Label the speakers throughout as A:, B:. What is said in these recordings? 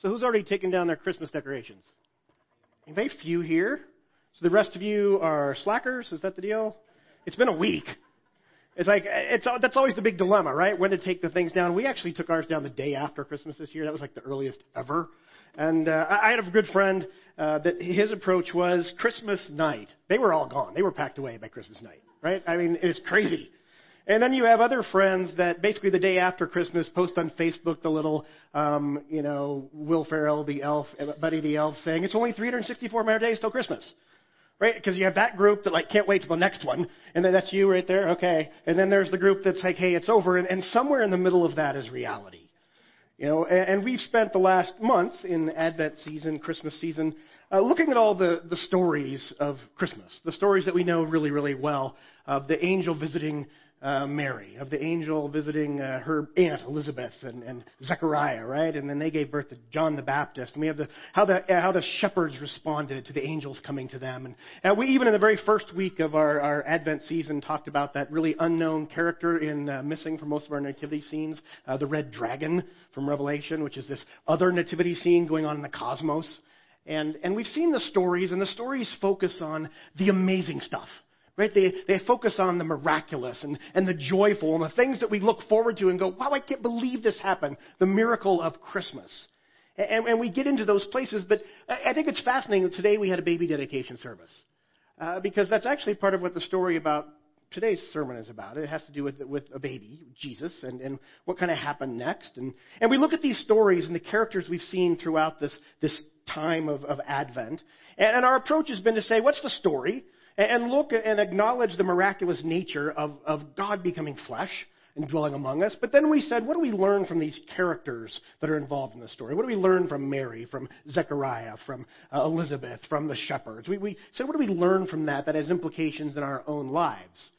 A: So who's already taken down their Christmas decorations? Very few here. So the rest of you are slackers. Is that the deal? It's been a week. It's like it's that's always the big dilemma, right? When to take the things down. We actually took ours down the day after Christmas this year. That was like the earliest ever. And uh, I had a good friend uh, that his approach was Christmas night. They were all gone. They were packed away by Christmas night, right? I mean, it's crazy. And then you have other friends that basically the day after Christmas post on Facebook the little, um, you know, Will Ferrell, the elf, Buddy the elf, saying it's only 364 more days till Christmas right? Because you have that group that like can't wait till the next one, and then that's you right there, okay. And then there's the group that's like, hey, it's over, and, and somewhere in the middle of that is reality. You know, and, and we've spent the last month in Advent season, Christmas season, uh, looking at all the, the stories of Christmas, the stories that we know really, really well, of the angel visiting uh, Mary, of the angel visiting uh, her aunt Elizabeth and, and Zechariah, right? And then they gave birth to John the Baptist. And we have the how the uh, how the shepherds responded to the angels coming to them. And, and we even in the very first week of our, our Advent season talked about that really unknown character in uh, missing from most of our nativity scenes, uh, the red dragon from Revelation, which is this other nativity scene going on in the cosmos. And and we've seen the stories, and the stories focus on the amazing stuff Right? They, they focus on the miraculous and, and the joyful and the things that we look forward to and go, wow, I can't believe this happened. The miracle of Christmas. And, and we get into those places, but I think it's fascinating that today we had a baby dedication service. Uh, because that's actually part of what the story about today's sermon is about. It has to do with, with a baby, Jesus, and, and what kind of happened next. And, and we look at these stories and the characters we've seen throughout this, this time of, of Advent. And, and our approach has been to say, what's the story? And look and acknowledge the miraculous nature of, of God becoming flesh and dwelling among us. But then we said, what do we learn from these characters that are involved in the story? What do we learn from Mary, from Zechariah, from uh, Elizabeth, from the shepherds? We, we said, what do we learn from that that has implications in our own lives?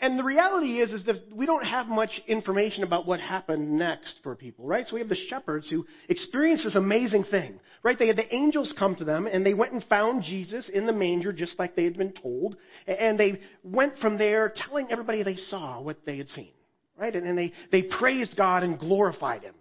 A: And the reality is, is that we don't have much information about what happened next for people, right? So we have the shepherds who experienced this amazing thing, right? They had the angels come to them, and they went and found Jesus in the manger, just like they had been told, and they went from there telling everybody they saw what they had seen, right? And, and they, they praised God and glorified Him.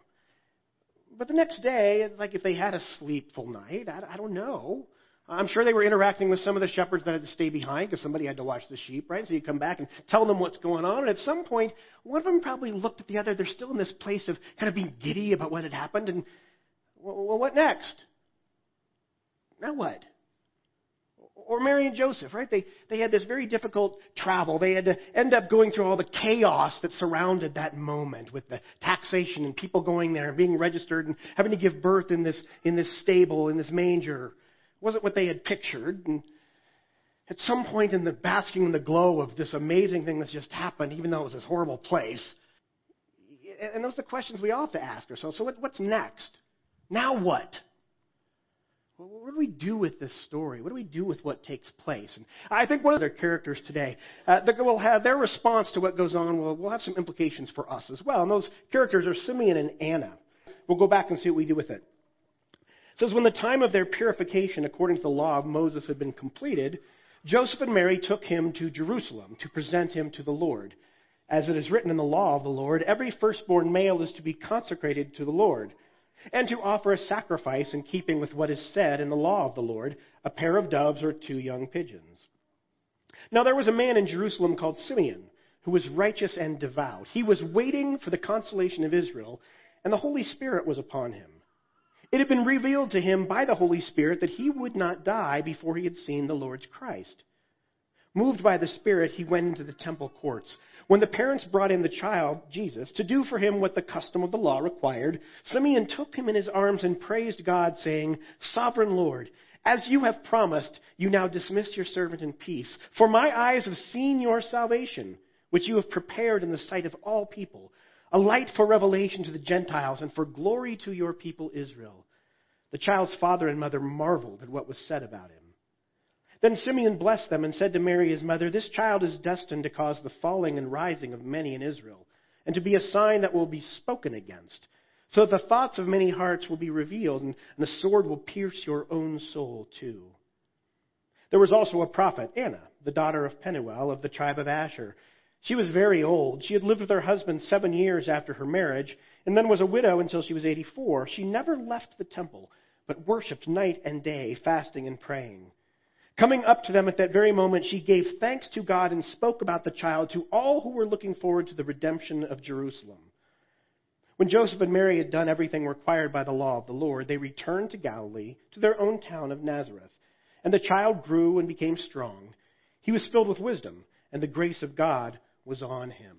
A: But the next day, it's like if they had a sleepful night, I, I don't know. I'm sure they were interacting with some of the shepherds that had to stay behind because somebody had to watch the sheep, right? So you come back and tell them what's going on. And at some point, one of them probably looked at the other. They're still in this place of kind of being giddy about what had happened. And, well, what next? Now what? Or Mary and Joseph, right? They, they had this very difficult travel. They had to end up going through all the chaos that surrounded that moment with the taxation and people going there and being registered and having to give birth in this, in this stable, in this manger wasn't what they had pictured. And at some point in the basking in the glow of this amazing thing that's just happened, even though it was this horrible place, and those are the questions we all have to ask ourselves. So what's next? Now what? what do we do with this story? What do we do with what takes place? And I think one of their characters today, uh, that will have their response to what goes on will, will have some implications for us as well. And those characters are Simeon and Anna. We'll go back and see what we do with it. Says, When the time of their purification according to the law of Moses had been completed, Joseph and Mary took him to Jerusalem to present him to the Lord. As it is written in the law of the Lord, every firstborn male is to be consecrated to the Lord, and to offer a sacrifice in keeping with what is said in the law of the Lord, a pair of doves or two young pigeons. Now there was a man in Jerusalem called Simeon, who was righteous and devout. He was waiting for the consolation of Israel, and the Holy Spirit was upon him. It had been revealed to him by the Holy Spirit that he would not die before he had seen the Lord's Christ. Moved by the Spirit, he went into the temple courts. When the parents brought in the child, Jesus, to do for him what the custom of the law required, Simeon took him in his arms and praised God, saying, Sovereign Lord, as you have promised, you now dismiss your servant in peace. For my eyes have seen your salvation, which you have prepared in the sight of all people a light for revelation to the Gentiles and for glory to your people Israel. The child's father and mother marveled at what was said about him. Then Simeon blessed them and said to Mary, his mother, This child is destined to cause the falling and rising of many in Israel, and to be a sign that will be spoken against, so that the thoughts of many hearts will be revealed, and the sword will pierce your own soul too. There was also a prophet, Anna, the daughter of Penuel of the tribe of Asher. She was very old. She had lived with her husband seven years after her marriage, and then was a widow until she was 84. She never left the temple, but worshipped night and day, fasting and praying. Coming up to them at that very moment, she gave thanks to God and spoke about the child to all who were looking forward to the redemption of Jerusalem. When Joseph and Mary had done everything required by the law of the Lord, they returned to Galilee, to their own town of Nazareth. And the child grew and became strong. He was filled with wisdom, and the grace of God was on him.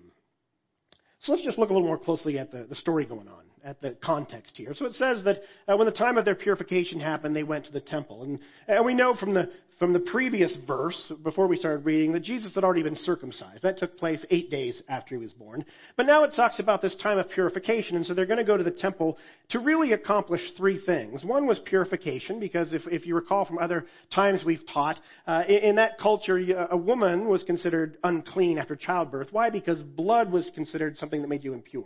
A: So let's just look a little more closely at the, the story going on, at the context here. So it says that uh, when the time of their purification happened, they went to the temple. And, and we know from the, from the previous verse, before we started reading, that Jesus had already been circumcised. That took place eight days after he was born. But now it talks about this time of purification, and so they're going to go to the temple to really accomplish three things. One was purification, because if, if you recall from other times we've taught, uh, in, in that culture, a woman was considered unclean after childbirth. Why? Because blood was considered something that made you impure.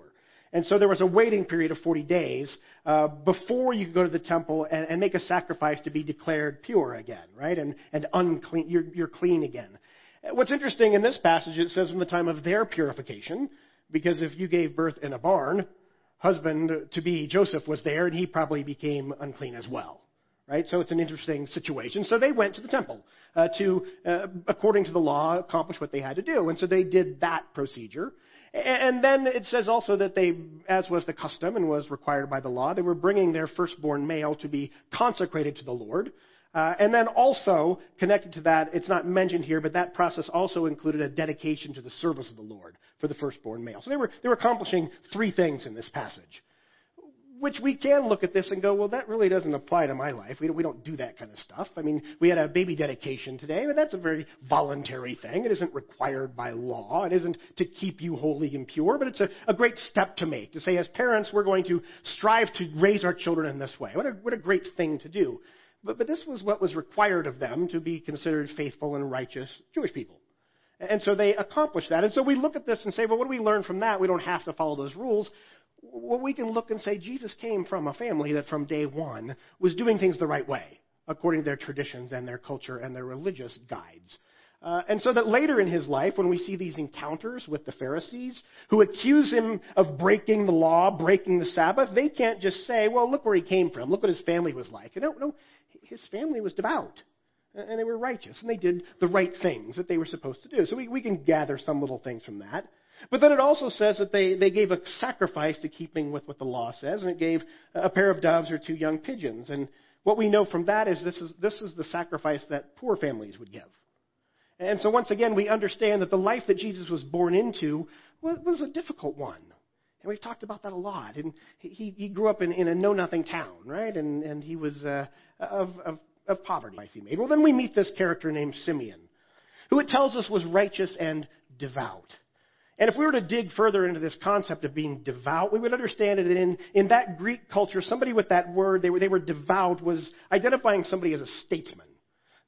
A: And so there was a waiting period of 40 days uh, before you could go to the temple and, and, make a sacrifice to be declared pure again, right? And, and unclean, you're, you're clean again. What's interesting in this passage, it says from the time of their purification, because if you gave birth in a barn, husband to be Joseph was there and he probably became unclean as well. Right? So it's an interesting situation. So they went to the temple uh, to, uh, according to the law, accomplish what they had to do. And so they did that procedure. And then it says also that they, as was the custom and was required by the law, they were bringing their firstborn male to be consecrated to the Lord. Uh, and then also, connected to that, it's not mentioned here, but that process also included a dedication to the service of the Lord for the firstborn male. So they were, they were accomplishing three things in this passage which we can look at this and go, well, that really doesn't apply to my life. We don't, we don't do that kind of stuff. I mean, we had a baby dedication today, but that's a very voluntary thing. It isn't required by law. It isn't to keep you holy and pure, but it's a, a great step to make to say, as parents, we're going to strive to raise our children in this way. What a, what a great thing to do. But, but this was what was required of them to be considered faithful and righteous Jewish people. And so they accomplished that. And so we look at this and say, well, what do we learn from that? We don't have to follow those rules well, we can look and say Jesus came from a family that from day one was doing things the right way, according to their traditions and their culture and their religious guides. Uh, and so that later in his life, when we see these encounters with the Pharisees who accuse him of breaking the law, breaking the Sabbath, they can't just say, well, look where he came from. Look what his family was like. No, no, his family was devout. And they were righteous. And they did the right things that they were supposed to do. So we, we can gather some little things from that. But then it also says that they, they gave a sacrifice to keeping with what the law says, and it gave a pair of doves or two young pigeons. And what we know from that is this is, this is the sacrifice that poor families would give. And so once again, we understand that the life that Jesus was born into was, was a difficult one. And we've talked about that a lot. And he, he grew up in, in a know-nothing town, right? And, and he was uh, of, of, of poverty, he. Well, then we meet this character named Simeon, who it tells us was righteous and devout. And if we were to dig further into this concept of being devout, we would understand that in, in that Greek culture, somebody with that word, they were, they were devout, was identifying somebody as a statesman.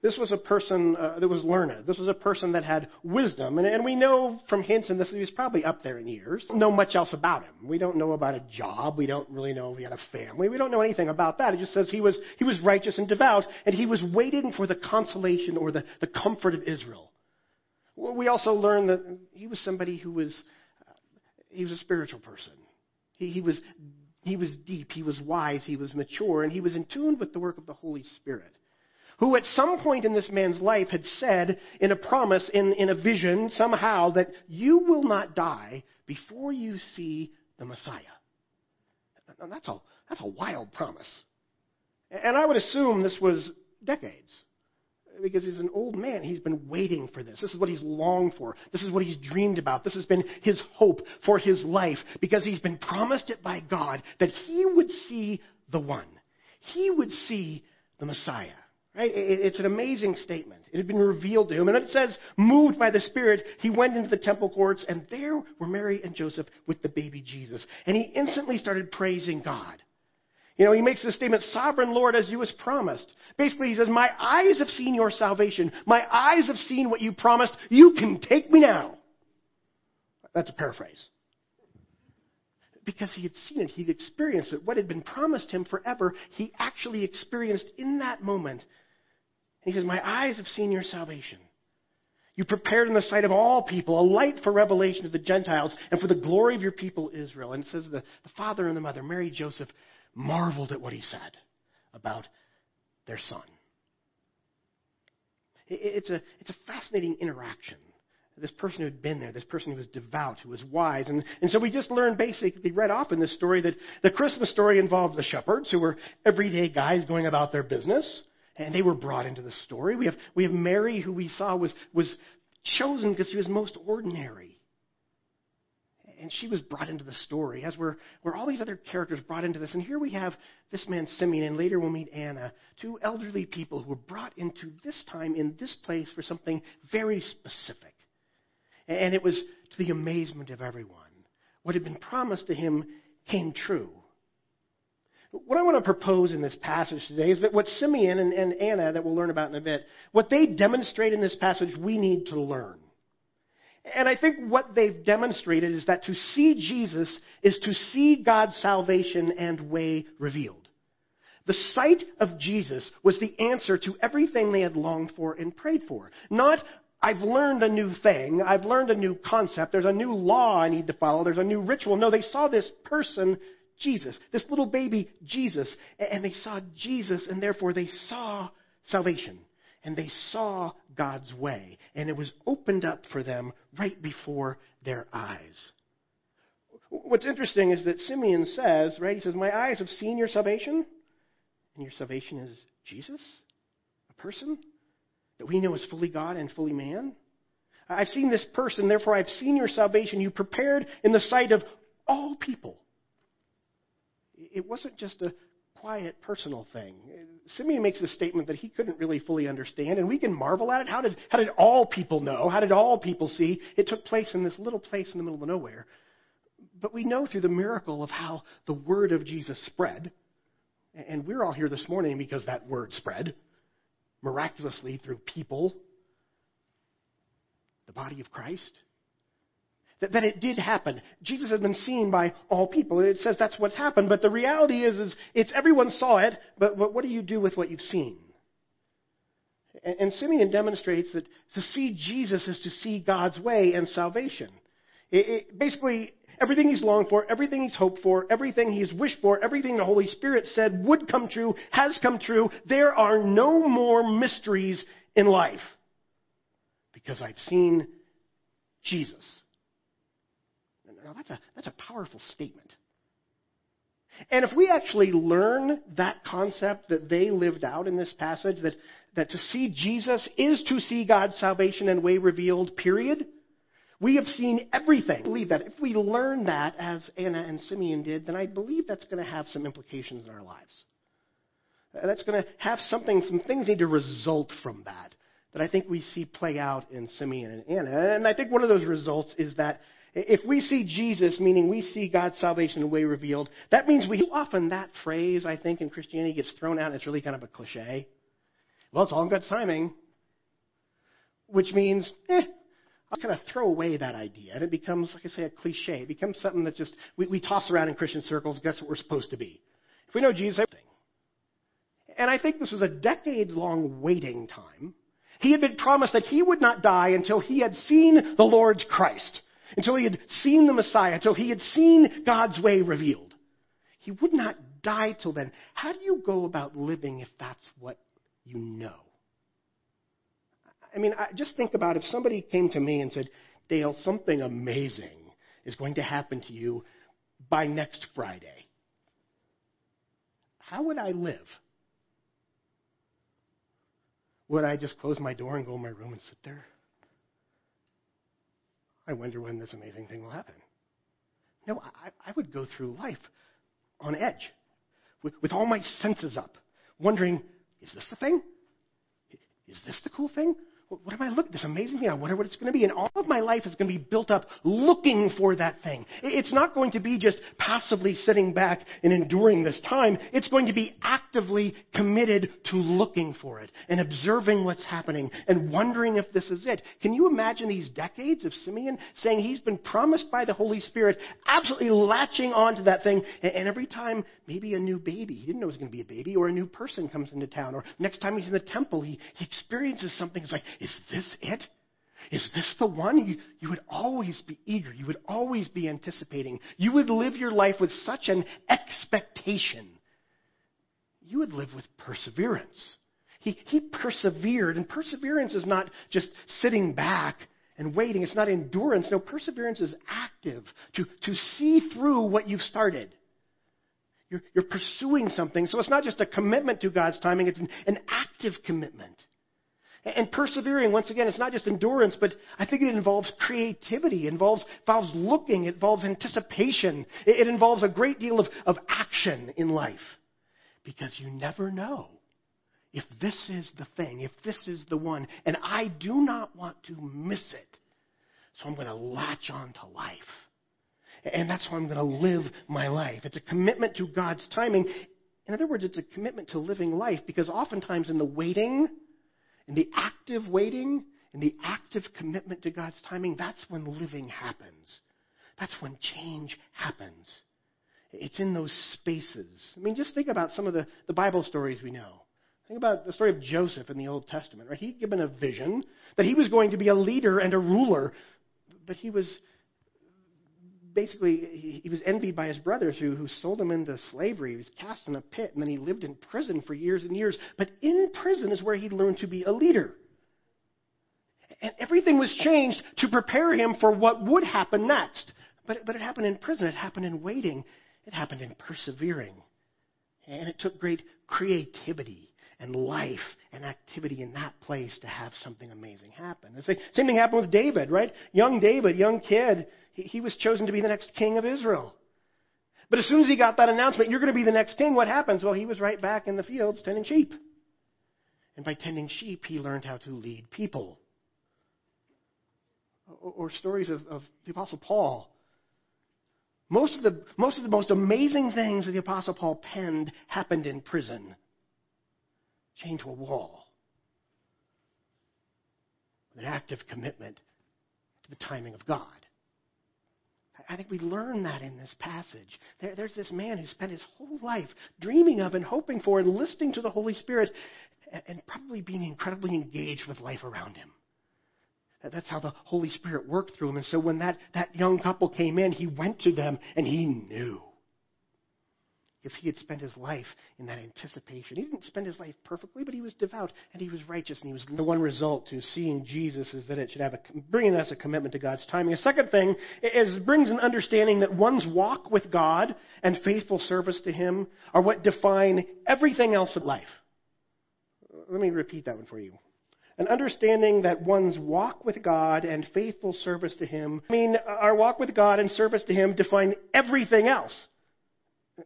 A: This was a person uh, that was learned. This was a person that had wisdom. And, and we know from hints in this that he was probably up there in years. Don't know much else about him. We don't know about a job. We don't really know if he had a family. We don't know anything about that. It just says he was, he was righteous and devout, and he was waiting for the consolation or the, the comfort of Israel. We also learn that he was somebody who was, uh, he was a spiritual person. He, he, was, he was deep, he was wise, he was mature, and he was in tune with the work of the Holy Spirit. Who at some point in this man's life had said in a promise, in, in a vision, somehow, that you will not die before you see the Messiah. That's a, that's a wild promise. And I would assume this was decades because he's an old man. He's been waiting for this. This is what he's longed for. This is what he's dreamed about. This has been his hope for his life because he's been promised it by God that he would see the one. He would see the Messiah. Right? It's an amazing statement. It had been revealed to him. And it says, moved by the Spirit, he went into the temple courts, and there were Mary and Joseph with the baby Jesus. And he instantly started praising God. You know, he makes this statement, Sovereign Lord, as you was promised. Basically, he says, My eyes have seen your salvation. My eyes have seen what you promised. You can take me now. That's a paraphrase. Because he had seen it, he'd experienced it. What had been promised him forever, he actually experienced in that moment. And he says, My eyes have seen your salvation. You prepared in the sight of all people a light for revelation to the Gentiles and for the glory of your people Israel. And it says the, the father and the mother, Mary Joseph, marveled at what he said about their son. It's, a, it's a fascinating interaction. This person who had been there, this person who was devout, who was wise. And, and so we just learned basically, read off in this story that the Christmas story involved the shepherds, who were everyday guys going about their business and they were brought into the story. We have, we have Mary, who we saw was, was chosen because she was most ordinary. And she was brought into the story, as were, were all these other characters brought into this. And here we have this man Simeon, and later we'll meet Anna, two elderly people who were brought into this time in this place for something very specific. And it was to the amazement of everyone. What had been promised to him came true. What I want to propose in this passage today is that what Simeon and, and Anna, that we'll learn about in a bit, what they demonstrate in this passage, we need to learn. And I think what they've demonstrated is that to see Jesus is to see God's salvation and way revealed. The sight of Jesus was the answer to everything they had longed for and prayed for. Not, I've learned a new thing, I've learned a new concept, there's a new law I need to follow, there's a new ritual. No, they saw this person Jesus, this little baby Jesus. And they saw Jesus, and therefore they saw salvation. And they saw God's way. And it was opened up for them right before their eyes. What's interesting is that Simeon says, right, he says, My eyes have seen your salvation. And your salvation is Jesus, a person that we know is fully God and fully man. I've seen this person, therefore I've seen your salvation. You prepared in the sight of all people it wasn't just a quiet personal thing. Simeon makes a statement that he couldn't really fully understand, and we can marvel at it. How did, how did all people know? How did all people see? It took place in this little place in the middle of nowhere. But we know through the miracle of how the word of Jesus spread, and we're all here this morning because that word spread miraculously through people, the body of Christ. That, that it did happen. Jesus has been seen by all people. It says that's what's happened. But the reality is, is it's everyone saw it, but, but what do you do with what you've seen? And, and Simeon demonstrates that to see Jesus is to see God's way and salvation. It, it, basically, everything he's longed for, everything he's hoped for, everything he's wished for, everything the Holy Spirit said would come true, has come true. There are no more mysteries in life. Because I've seen Jesus. Now, that's a, that's a powerful statement. And if we actually learn that concept that they lived out in this passage, that, that to see Jesus is to see God's salvation and way revealed, period, we have seen everything. I believe that. If we learn that as Anna and Simeon did, then I believe that's going to have some implications in our lives. Uh, that's going to have something, some things need to result from that, that I think we see play out in Simeon and Anna. And I think one of those results is that if we see Jesus, meaning we see God's salvation way revealed, that means we often that phrase, I think, in Christianity gets thrown out and it's really kind of a cliche. Well, it's all in God's timing. Which means, eh, I'll kind of throw away that idea. And it becomes, like I say, a cliche. It becomes something that just we, we toss around in Christian circles. That's what we're supposed to be. If we know Jesus, everything. And I think this was a decades long waiting time. He had been promised that he would not die until he had seen the Lord's Christ until he had seen the Messiah, until he had seen God's way revealed. He would not die till then. How do you go about living if that's what you know? I mean, I just think about if somebody came to me and said, Dale, something amazing is going to happen to you by next Friday. How would I live? Would I just close my door and go in my room and sit there? I wonder when this amazing thing will happen. No, I, I would go through life on edge with, with all my senses up, wondering, is this the thing? Is this the cool thing? What am I looking? This amazing thing. I wonder what it's going to be. And all of my life is going to be built up looking for that thing. It's not going to be just passively sitting back and enduring this time. It's going to be actively committed to looking for it and observing what's happening and wondering if this is it. Can you imagine these decades of Simeon saying he's been promised by the Holy Spirit, absolutely latching onto that thing, and every time maybe a new baby, he didn't know it was going to be a baby, or a new person comes into town, or next time he's in the temple, he, he experiences something. It's like, is this it? Is this the one? You, you would always be eager. You would always be anticipating. You would live your life with such an expectation. You would live with perseverance. He, he persevered, and perseverance is not just sitting back and waiting. It's not endurance. No, perseverance is active to, to see through what you've started. You're, you're pursuing something. So it's not just a commitment to God's timing, it's an, an active commitment. And persevering, once again, it's not just endurance, but I think it involves creativity, it involves, involves looking, it involves anticipation, it, it involves a great deal of, of action in life. Because you never know if this is the thing, if this is the one, and I do not want to miss it. So I'm going to latch on to life. And that's how I'm going to live my life. It's a commitment to God's timing. In other words, it's a commitment to living life because oftentimes in the waiting, in the active waiting, in the active commitment to God's timing, that's when living happens. That's when change happens. It's in those spaces. I mean, just think about some of the, the Bible stories we know. Think about the story of Joseph in the Old Testament, right? He'd given a vision that he was going to be a leader and a ruler, but he was basically he was envied by his brothers who, who sold him into slavery. He was cast in a pit, and then he lived in prison for years and years. But in prison is where he learned to be a leader. And everything was changed to prepare him for what would happen next. But, but it happened in prison. It happened in waiting. It happened in persevering. And it took great creativity and life and activity in that place to have something amazing happen. The same thing happened with David, right? Young David, young kid, he, he was chosen to be the next king of Israel. But as soon as he got that announcement, you're going to be the next king, what happens? Well, he was right back in the fields tending sheep. And by tending sheep, he learned how to lead people. Or, or stories of, of the Apostle Paul. Most of, the, most of the most amazing things that the Apostle Paul penned happened in prison chained to a wall. With an active commitment to the timing of God. I think we learn that in this passage. There, there's this man who spent his whole life dreaming of and hoping for and listening to the Holy Spirit and, and probably being incredibly engaged with life around him. That's how the Holy Spirit worked through him. And so when that, that young couple came in, he went to them and he knew because he had spent his life in that anticipation. He didn't spend his life perfectly, but he was devout and he was righteous and he was the one result to seeing Jesus is that it should have a bringing us a commitment to God's timing. A second thing is brings an understanding that one's walk with God and faithful service to Him are what define everything else in life. Let me repeat that one for you. An understanding that one's walk with God and faithful service to Him, I mean, our walk with God and service to Him define everything else.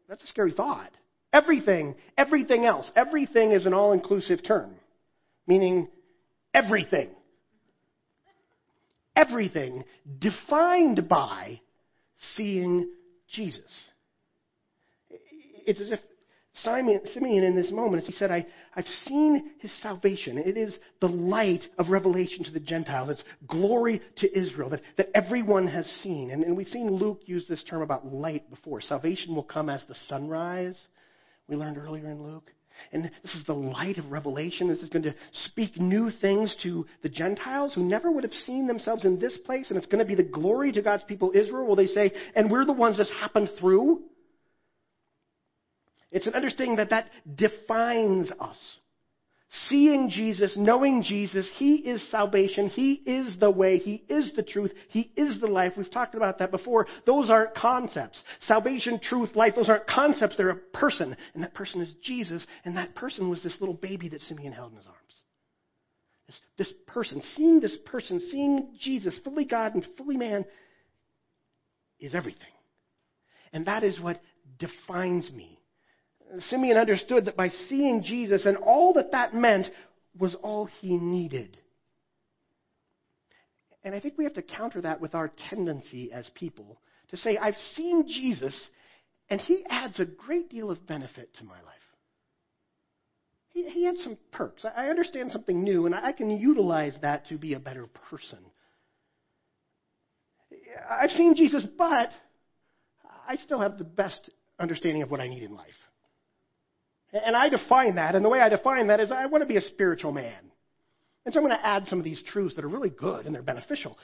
A: That's a scary thought. Everything, everything else, everything is an all inclusive term, meaning everything. Everything defined by seeing Jesus. It's as if Simon, Simeon in this moment, he said, I, I've seen his salvation. It is the light of revelation to the Gentiles. It's glory to Israel that, that everyone has seen. And, and we've seen Luke use this term about light before. Salvation will come as the sunrise. We learned earlier in Luke. And this is the light of revelation. This is going to speak new things to the Gentiles who never would have seen themselves in this place. And it's going to be the glory to God's people, Israel. Will they say, and we're the ones this happened through? It's an understanding that that defines us. Seeing Jesus, knowing Jesus, He is salvation. He is the way. He is the truth. He is the life. We've talked about that before. Those aren't concepts. Salvation, truth, life, those aren't concepts. They're a person. And that person is Jesus. And that person was this little baby that Simeon held in his arms. This, this person, seeing this person, seeing Jesus, fully God and fully man, is everything. And that is what defines me Simeon understood that by seeing Jesus and all that that meant was all he needed. And I think we have to counter that with our tendency as people to say, I've seen Jesus, and he adds a great deal of benefit to my life. He, he adds some perks. I understand something new, and I can utilize that to be a better person. I've seen Jesus, but I still have the best understanding of what I need in life. And I define that, and the way I define that is I want to be a spiritual man. And so I'm going to add some of these truths that are really good and they're beneficial.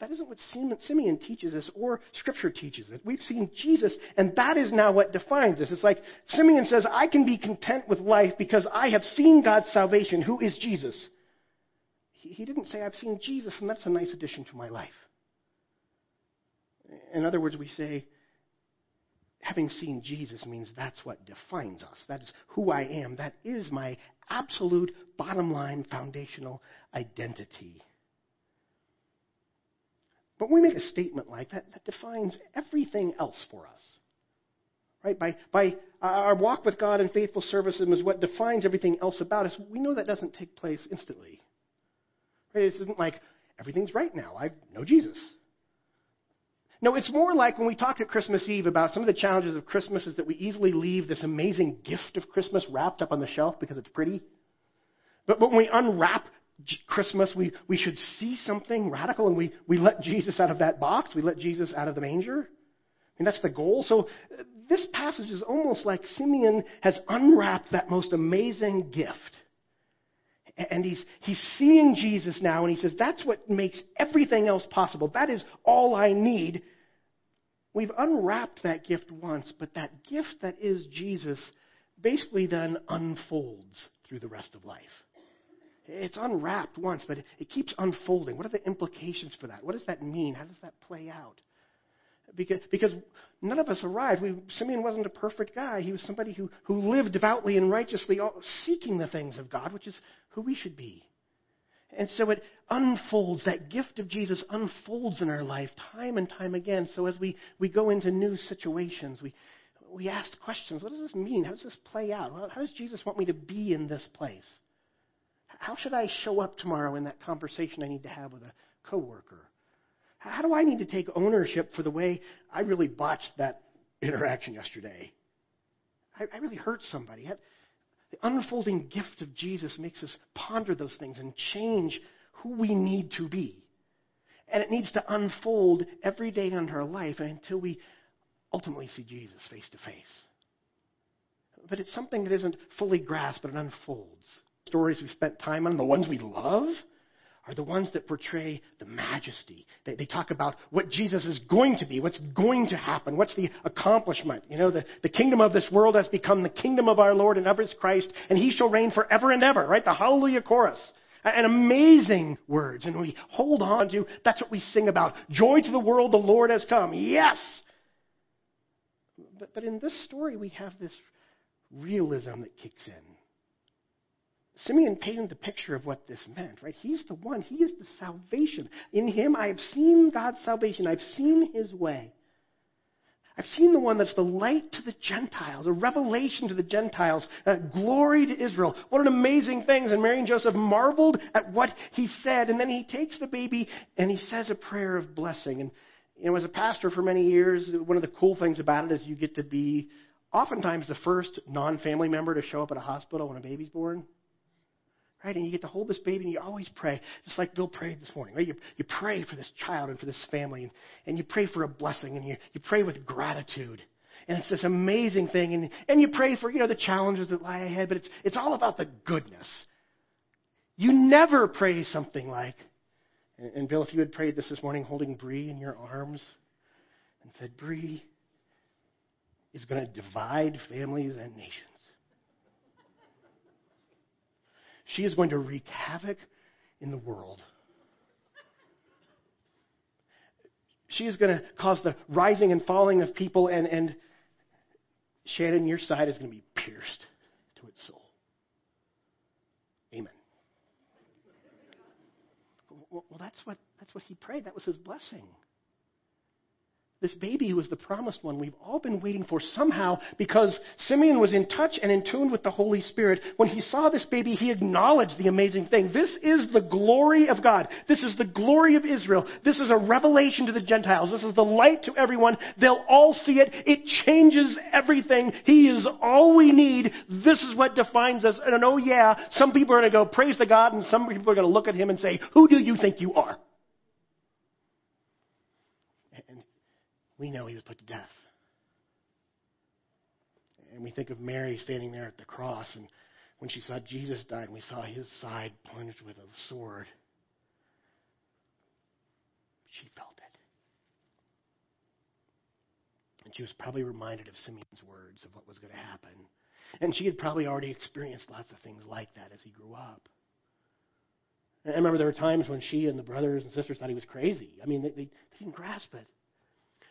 A: That isn't what Simeon teaches us or Scripture teaches us. We've seen Jesus, and that is now what defines us. It's like Simeon says, I can be content with life because I have seen God's salvation. Who is Jesus? He, didn't say, I've seen Jesus, and that's a nice addition to my life. In other words, we say, having seen Jesus means that's what defines us. That is who I am. That is my absolute bottom line foundational identity. But when we make a statement like that, that defines everything else for us. Right? By, by uh, our walk with God and faithful service is what defines everything else about us. We know that doesn't take place instantly. Right? This isn't like everything's right now. I know Jesus. No, it's more like when we talk at Christmas Eve about some of the challenges of Christmas is that we easily leave this amazing gift of Christmas wrapped up on the shelf because it's pretty. But, but when we unwrap Christmas, we, we should see something radical and we, we let Jesus out of that box. We let Jesus out of the manger. Mean, that's the goal. So uh, this passage is almost like Simeon has unwrapped that most amazing gift. And he's, he's seeing Jesus now, and he says, That's what makes everything else possible. That is all I need We've unwrapped that gift once, but that gift that is Jesus basically then unfolds through the rest of life. It's unwrapped once, but it keeps unfolding. What are the implications for that? What does that mean? How does that play out? Because, because none of us arrived. We, Simeon wasn't a perfect guy. He was somebody who, who lived devoutly and righteously, seeking the things of God, which is who we should be. And so it unfolds, that gift of Jesus unfolds in our life time and time again. So as we, we go into new situations, we, we ask questions. What does this mean? How does this play out? How does Jesus want me to be in this place? How should I show up tomorrow in that conversation I need to have with a coworker? How do I need to take ownership for the way I really botched that interaction yesterday? I, I really hurt somebody. The unfolding gift of Jesus makes us ponder those things and change who we need to be. And it needs to unfold every day in our life until we ultimately see Jesus face to face. But it's something that isn't fully grasped, but it unfolds. Stories we spent time on, the ones we love, are the ones that portray the majesty. They, they, talk about what Jesus is going to be, what's going to happen, what's the accomplishment. You know, the, the kingdom of this world has become the kingdom of our Lord and of his Christ, and he shall reign forever and ever, right? The Hallelujah chorus. And amazing words, and we hold on to, that's what we sing about. Joy to the world, the Lord has come. Yes! But, but in this story, we have this realism that kicks in. Simeon painted the picture of what this meant, right? He's the one. He is the salvation. In him, I have seen God's salvation. I've seen his way. I've seen the one that's the light to the Gentiles, a revelation to the Gentiles, a glory to Israel. What an amazing thing. And Mary and Joseph marveled at what he said. And then he takes the baby and he says a prayer of blessing. And, you know, as a pastor for many years, one of the cool things about it is you get to be oftentimes the first non family member to show up at a hospital when a baby's born. Right? And you get to hold this baby and you always pray, just like Bill prayed this morning. Right? You, you pray for this child and for this family and, and you pray for a blessing and you, you pray with gratitude. And it's this amazing thing. And, and you pray for, you know, the challenges that lie ahead, but it's, it's all about the goodness. You never pray something like, and, and Bill, if you had prayed this this morning holding Bree in your arms and said, Bree is going to divide families and nations. She is going to wreak havoc in the world. She is going to cause the rising and falling of people, and, and Shannon, your side is going to be pierced to its soul. Amen. Well, that's what, that's what he prayed. That was his blessing. This baby who was the promised one we've all been waiting for somehow because Simeon was in touch and in tune with the Holy Spirit. When he saw this baby, he acknowledged the amazing thing. This is the glory of God. This is the glory of Israel. This is a revelation to the Gentiles. This is the light to everyone. They'll all see it. It changes everything. He is all we need. This is what defines us. And oh yeah, some people are going to go praise the God and some people are going to look at him and say, who do you think you are? We know he was put to death. And we think of Mary standing there at the cross, and when she saw Jesus die and we saw his side plunged with a sword, she felt it. And she was probably reminded of Simeon's words of what was going to happen. And she had probably already experienced lots of things like that as he grew up. I remember there were times when she and the brothers and sisters thought he was crazy. I mean, they, they didn't grasp it.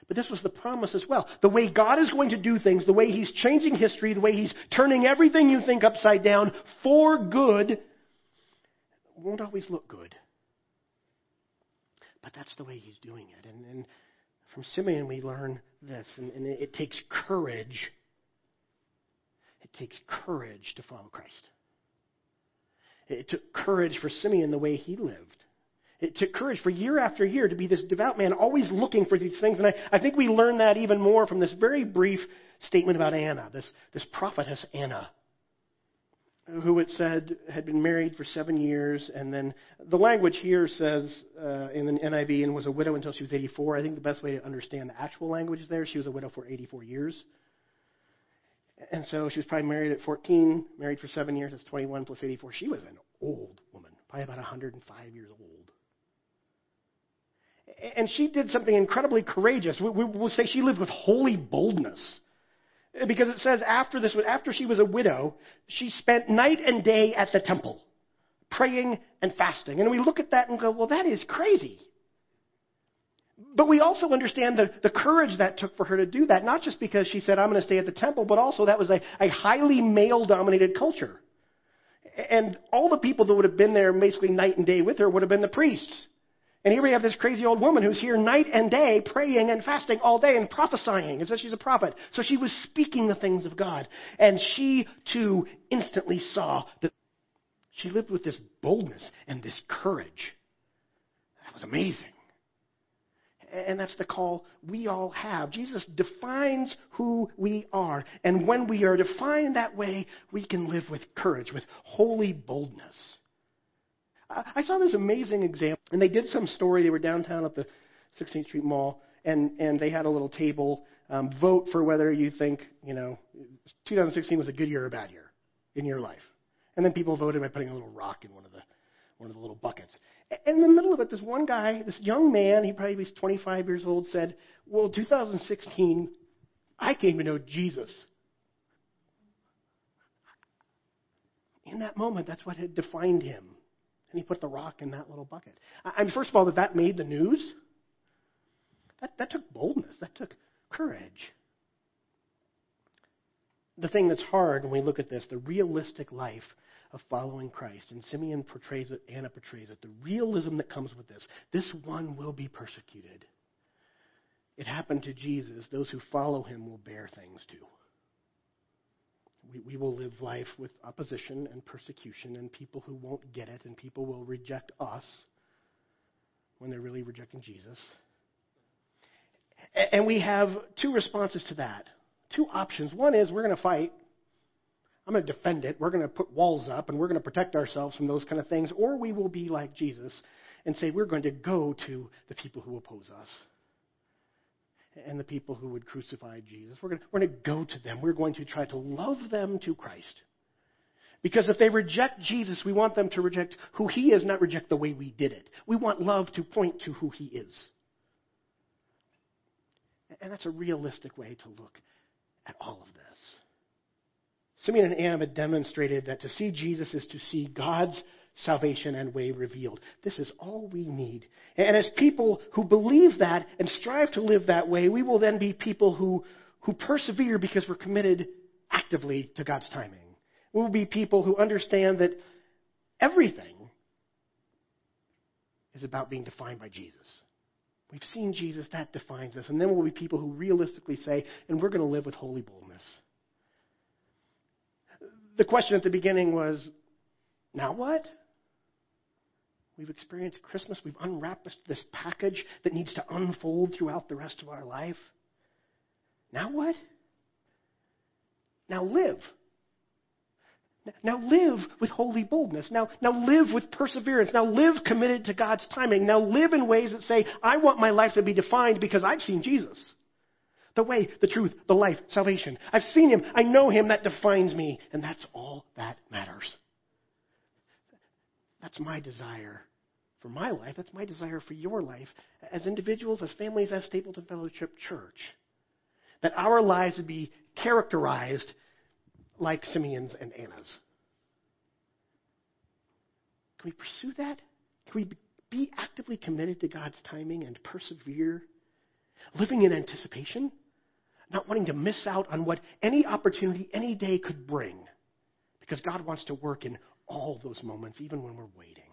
A: But this was the promise as well. The way God is going to do things, the way He's changing history, the way He's turning everything you think upside down for good, won't always look good. But that's the way He's doing it. And, and from Simeon, we learn this, and, and it, it takes courage. It takes courage to follow Christ. It took courage for Simeon the way he lived. It took courage for year after year to be this devout man, always looking for these things. And I, I think we learn that even more from this very brief statement about Anna, this, this prophetess Anna, who it said had been married for seven years. And then the language here says uh, in the NIV and was a widow until she was 84. I think the best way to understand the actual language is there. She was a widow for 84 years. And so she was probably married at 14, married for seven years. That's 21 plus 84. She was an old woman, probably about 105 years old. And she did something incredibly courageous. We, will say she lived with holy boldness. Because it says after this, after she was a widow, she spent night and day at the temple, praying and fasting. And we look at that and go, well, that is crazy. But we also understand the, the courage that took for her to do that, not just because she said, I'm going to stay at the temple, but also that was a, a highly male dominated culture. And all the people that would have been there basically night and day with her would have been the priests. And here we have this crazy old woman who's here night and day praying and fasting all day and prophesying. It says she's a prophet. So she was speaking the things of God. And she too instantly saw that she lived with this boldness and this courage. That was amazing. And that's the call we all have. Jesus defines who we are. And when we are defined that way, we can live with courage, with holy boldness. I saw this amazing example, and they did some story. They were downtown at the 16th Street Mall, and, and they had a little table. Um, vote for whether you think, you know, 2016 was a good year or a bad year in your life. And then people voted by putting a little rock in one of the, one of the little buckets. And in the middle of it, this one guy, this young man, he probably was 25 years old, said, Well, 2016, I came to know Jesus. In that moment, that's what had defined him and he put the rock in that little bucket. I mean, first of all, that that made the news. That, that took boldness. That took courage. The thing that's hard when we look at this, the realistic life of following Christ, and Simeon portrays it, Anna portrays it, the realism that comes with this. This one will be persecuted. It happened to Jesus. Those who follow him will bear things too. We, we will live life with opposition and persecution and people who won't get it, and people will reject us when they're really rejecting Jesus. And we have two responses to that. Two options. One is we're going to fight. I'm going to defend it. We're going to put walls up and we're going to protect ourselves from those kind of things. Or we will be like Jesus and say we're going to go to the people who oppose us and the people who would crucify Jesus. We're going, to, we're going to go to them. We're going to try to love them to Christ. Because if they reject Jesus, we want them to reject who he is, not reject the way we did it. We want love to point to who he is. And that's a realistic way to look at all of this. Simeon and Anna demonstrated that to see Jesus is to see God's salvation and way revealed. This is all we need. And as people who believe that and strive to live that way, we will then be people who, who persevere because we're committed actively to God's timing. We will be people who understand that everything is about being defined by Jesus. We've seen Jesus, that defines us. And then we'll be people who realistically say, and we're going to live with holy boldness. The question at the beginning was, now what? We've experienced Christmas. We've unwrapped this package that needs to unfold throughout the rest of our life. Now what? Now live. Now live with holy boldness. Now, now live with perseverance. Now live committed to God's timing. Now live in ways that say, I want my life to be defined because I've seen Jesus. The way, the truth, the life, salvation. I've seen him. I know him. That defines me. And that's all that matters. That's my desire for my life. That's my desire for your life as individuals, as families, as Stapleton Fellowship Church. That our lives would be characterized like Simeon's and Anna's. Can we pursue that? Can we be actively committed to God's timing and persevere? Living in anticipation? Not wanting to miss out on what any opportunity any day could bring. Because God wants to work in all those moments, even when we're waiting.